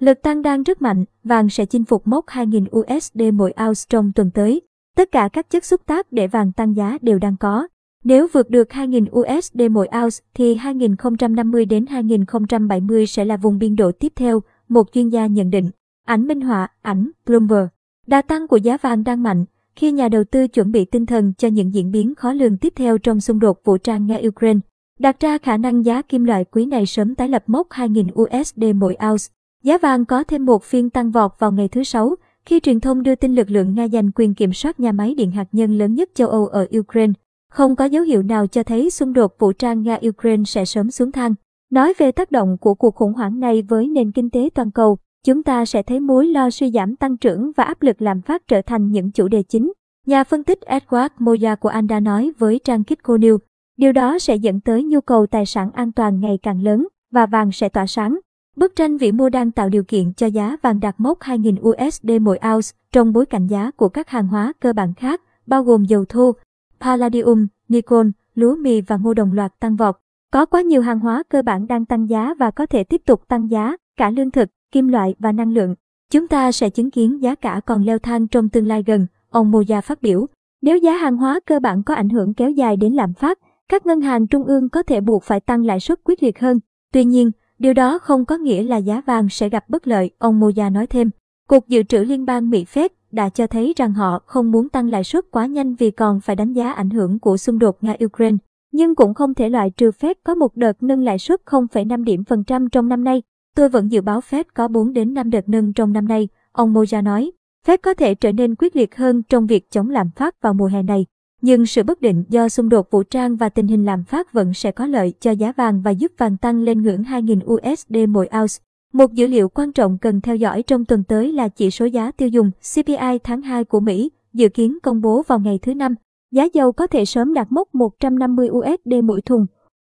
Lực tăng đang rất mạnh, vàng sẽ chinh phục mốc 2.000 USD mỗi ounce trong tuần tới. Tất cả các chất xúc tác để vàng tăng giá đều đang có. Nếu vượt được 2.000 USD mỗi ounce thì 2050 đến 2070 sẽ là vùng biên độ tiếp theo, một chuyên gia nhận định. Ảnh minh họa, ảnh, Bloomberg. Đà tăng của giá vàng đang mạnh, khi nhà đầu tư chuẩn bị tinh thần cho những diễn biến khó lường tiếp theo trong xung đột vũ trang Nga-Ukraine, đặt ra khả năng giá kim loại quý này sớm tái lập mốc 2.000 USD mỗi ounce. Giá vàng có thêm một phiên tăng vọt vào ngày thứ Sáu, khi truyền thông đưa tin lực lượng Nga giành quyền kiểm soát nhà máy điện hạt nhân lớn nhất châu Âu ở Ukraine. Không có dấu hiệu nào cho thấy xung đột vũ trang Nga-Ukraine sẽ sớm xuống thang. Nói về tác động của cuộc khủng hoảng này với nền kinh tế toàn cầu, chúng ta sẽ thấy mối lo suy giảm tăng trưởng và áp lực làm phát trở thành những chủ đề chính. Nhà phân tích Edward Moya của Anda nói với trang Kitco News, điều đó sẽ dẫn tới nhu cầu tài sản an toàn ngày càng lớn và vàng sẽ tỏa sáng. Bức tranh vĩ mô đang tạo điều kiện cho giá vàng đạt mốc 2.000 USD mỗi ounce trong bối cảnh giá của các hàng hóa cơ bản khác, bao gồm dầu thô, palladium, nickel, lúa mì và ngô đồng loạt tăng vọt. Có quá nhiều hàng hóa cơ bản đang tăng giá và có thể tiếp tục tăng giá, cả lương thực, kim loại và năng lượng. Chúng ta sẽ chứng kiến giá cả còn leo thang trong tương lai gần, ông Moya phát biểu. Nếu giá hàng hóa cơ bản có ảnh hưởng kéo dài đến lạm phát, các ngân hàng trung ương có thể buộc phải tăng lãi suất quyết liệt hơn. Tuy nhiên, điều đó không có nghĩa là giá vàng sẽ gặp bất lợi, ông Moya nói thêm. Cục Dự trữ Liên bang Mỹ phép đã cho thấy rằng họ không muốn tăng lãi suất quá nhanh vì còn phải đánh giá ảnh hưởng của xung đột Nga-Ukraine. Nhưng cũng không thể loại trừ Fed có một đợt nâng lãi suất 0,5 điểm phần trăm trong năm nay. Tôi vẫn dự báo Fed có 4 đến 5 đợt nâng trong năm nay, ông Moja nói. Fed có thể trở nên quyết liệt hơn trong việc chống lạm phát vào mùa hè này. Nhưng sự bất định do xung đột vũ trang và tình hình lạm phát vẫn sẽ có lợi cho giá vàng và giúp vàng tăng lên ngưỡng 2.000 USD mỗi ounce. Một dữ liệu quan trọng cần theo dõi trong tuần tới là chỉ số giá tiêu dùng CPI tháng 2 của Mỹ, dự kiến công bố vào ngày thứ Năm. Giá dầu có thể sớm đạt mốc 150 USD mỗi thùng.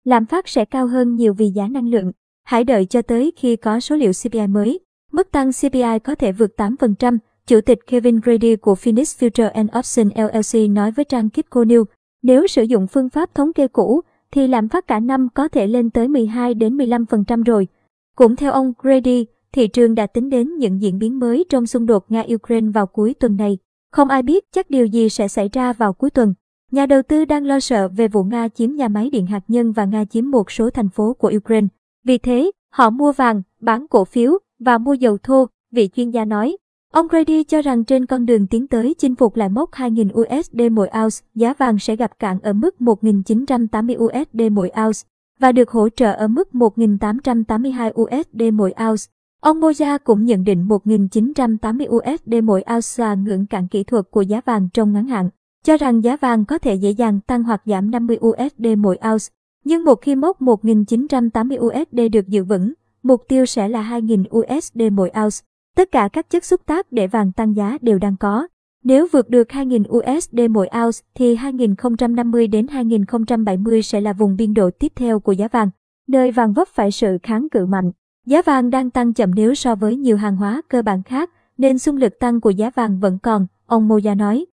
Lạm phát sẽ cao hơn nhiều vì giá năng lượng. Hãy đợi cho tới khi có số liệu CPI mới. Mức tăng CPI có thể vượt 8%, Chủ tịch Kevin Grady của Phoenix Future and Option LLC nói với trang Kitco News, nếu sử dụng phương pháp thống kê cũ, thì lạm phát cả năm có thể lên tới 12 đến 15% rồi. Cũng theo ông Grady, thị trường đã tính đến những diễn biến mới trong xung đột Nga-Ukraine vào cuối tuần này. Không ai biết chắc điều gì sẽ xảy ra vào cuối tuần. Nhà đầu tư đang lo sợ về vụ Nga chiếm nhà máy điện hạt nhân và Nga chiếm một số thành phố của Ukraine. Vì thế, họ mua vàng, bán cổ phiếu và mua dầu thô, vị chuyên gia nói. Ông Grady cho rằng trên con đường tiến tới chinh phục lại mốc 2.000 USD mỗi ounce, giá vàng sẽ gặp cạn ở mức 1.980 USD mỗi ounce và được hỗ trợ ở mức 1.882 USD mỗi ounce. Ông Moja cũng nhận định 1.980 USD mỗi ounce là ngưỡng cạn kỹ thuật của giá vàng trong ngắn hạn, cho rằng giá vàng có thể dễ dàng tăng hoặc giảm 50 USD mỗi ounce. Nhưng một khi mốc 1.980 USD được giữ vững, mục tiêu sẽ là 2.000 USD mỗi ounce. Tất cả các chất xúc tác để vàng tăng giá đều đang có. Nếu vượt được 2.000 USD mỗi ounce thì 2050 đến 2070 sẽ là vùng biên độ tiếp theo của giá vàng, nơi vàng vấp phải sự kháng cự mạnh. Giá vàng đang tăng chậm nếu so với nhiều hàng hóa cơ bản khác, nên xung lực tăng của giá vàng vẫn còn, ông Moya nói.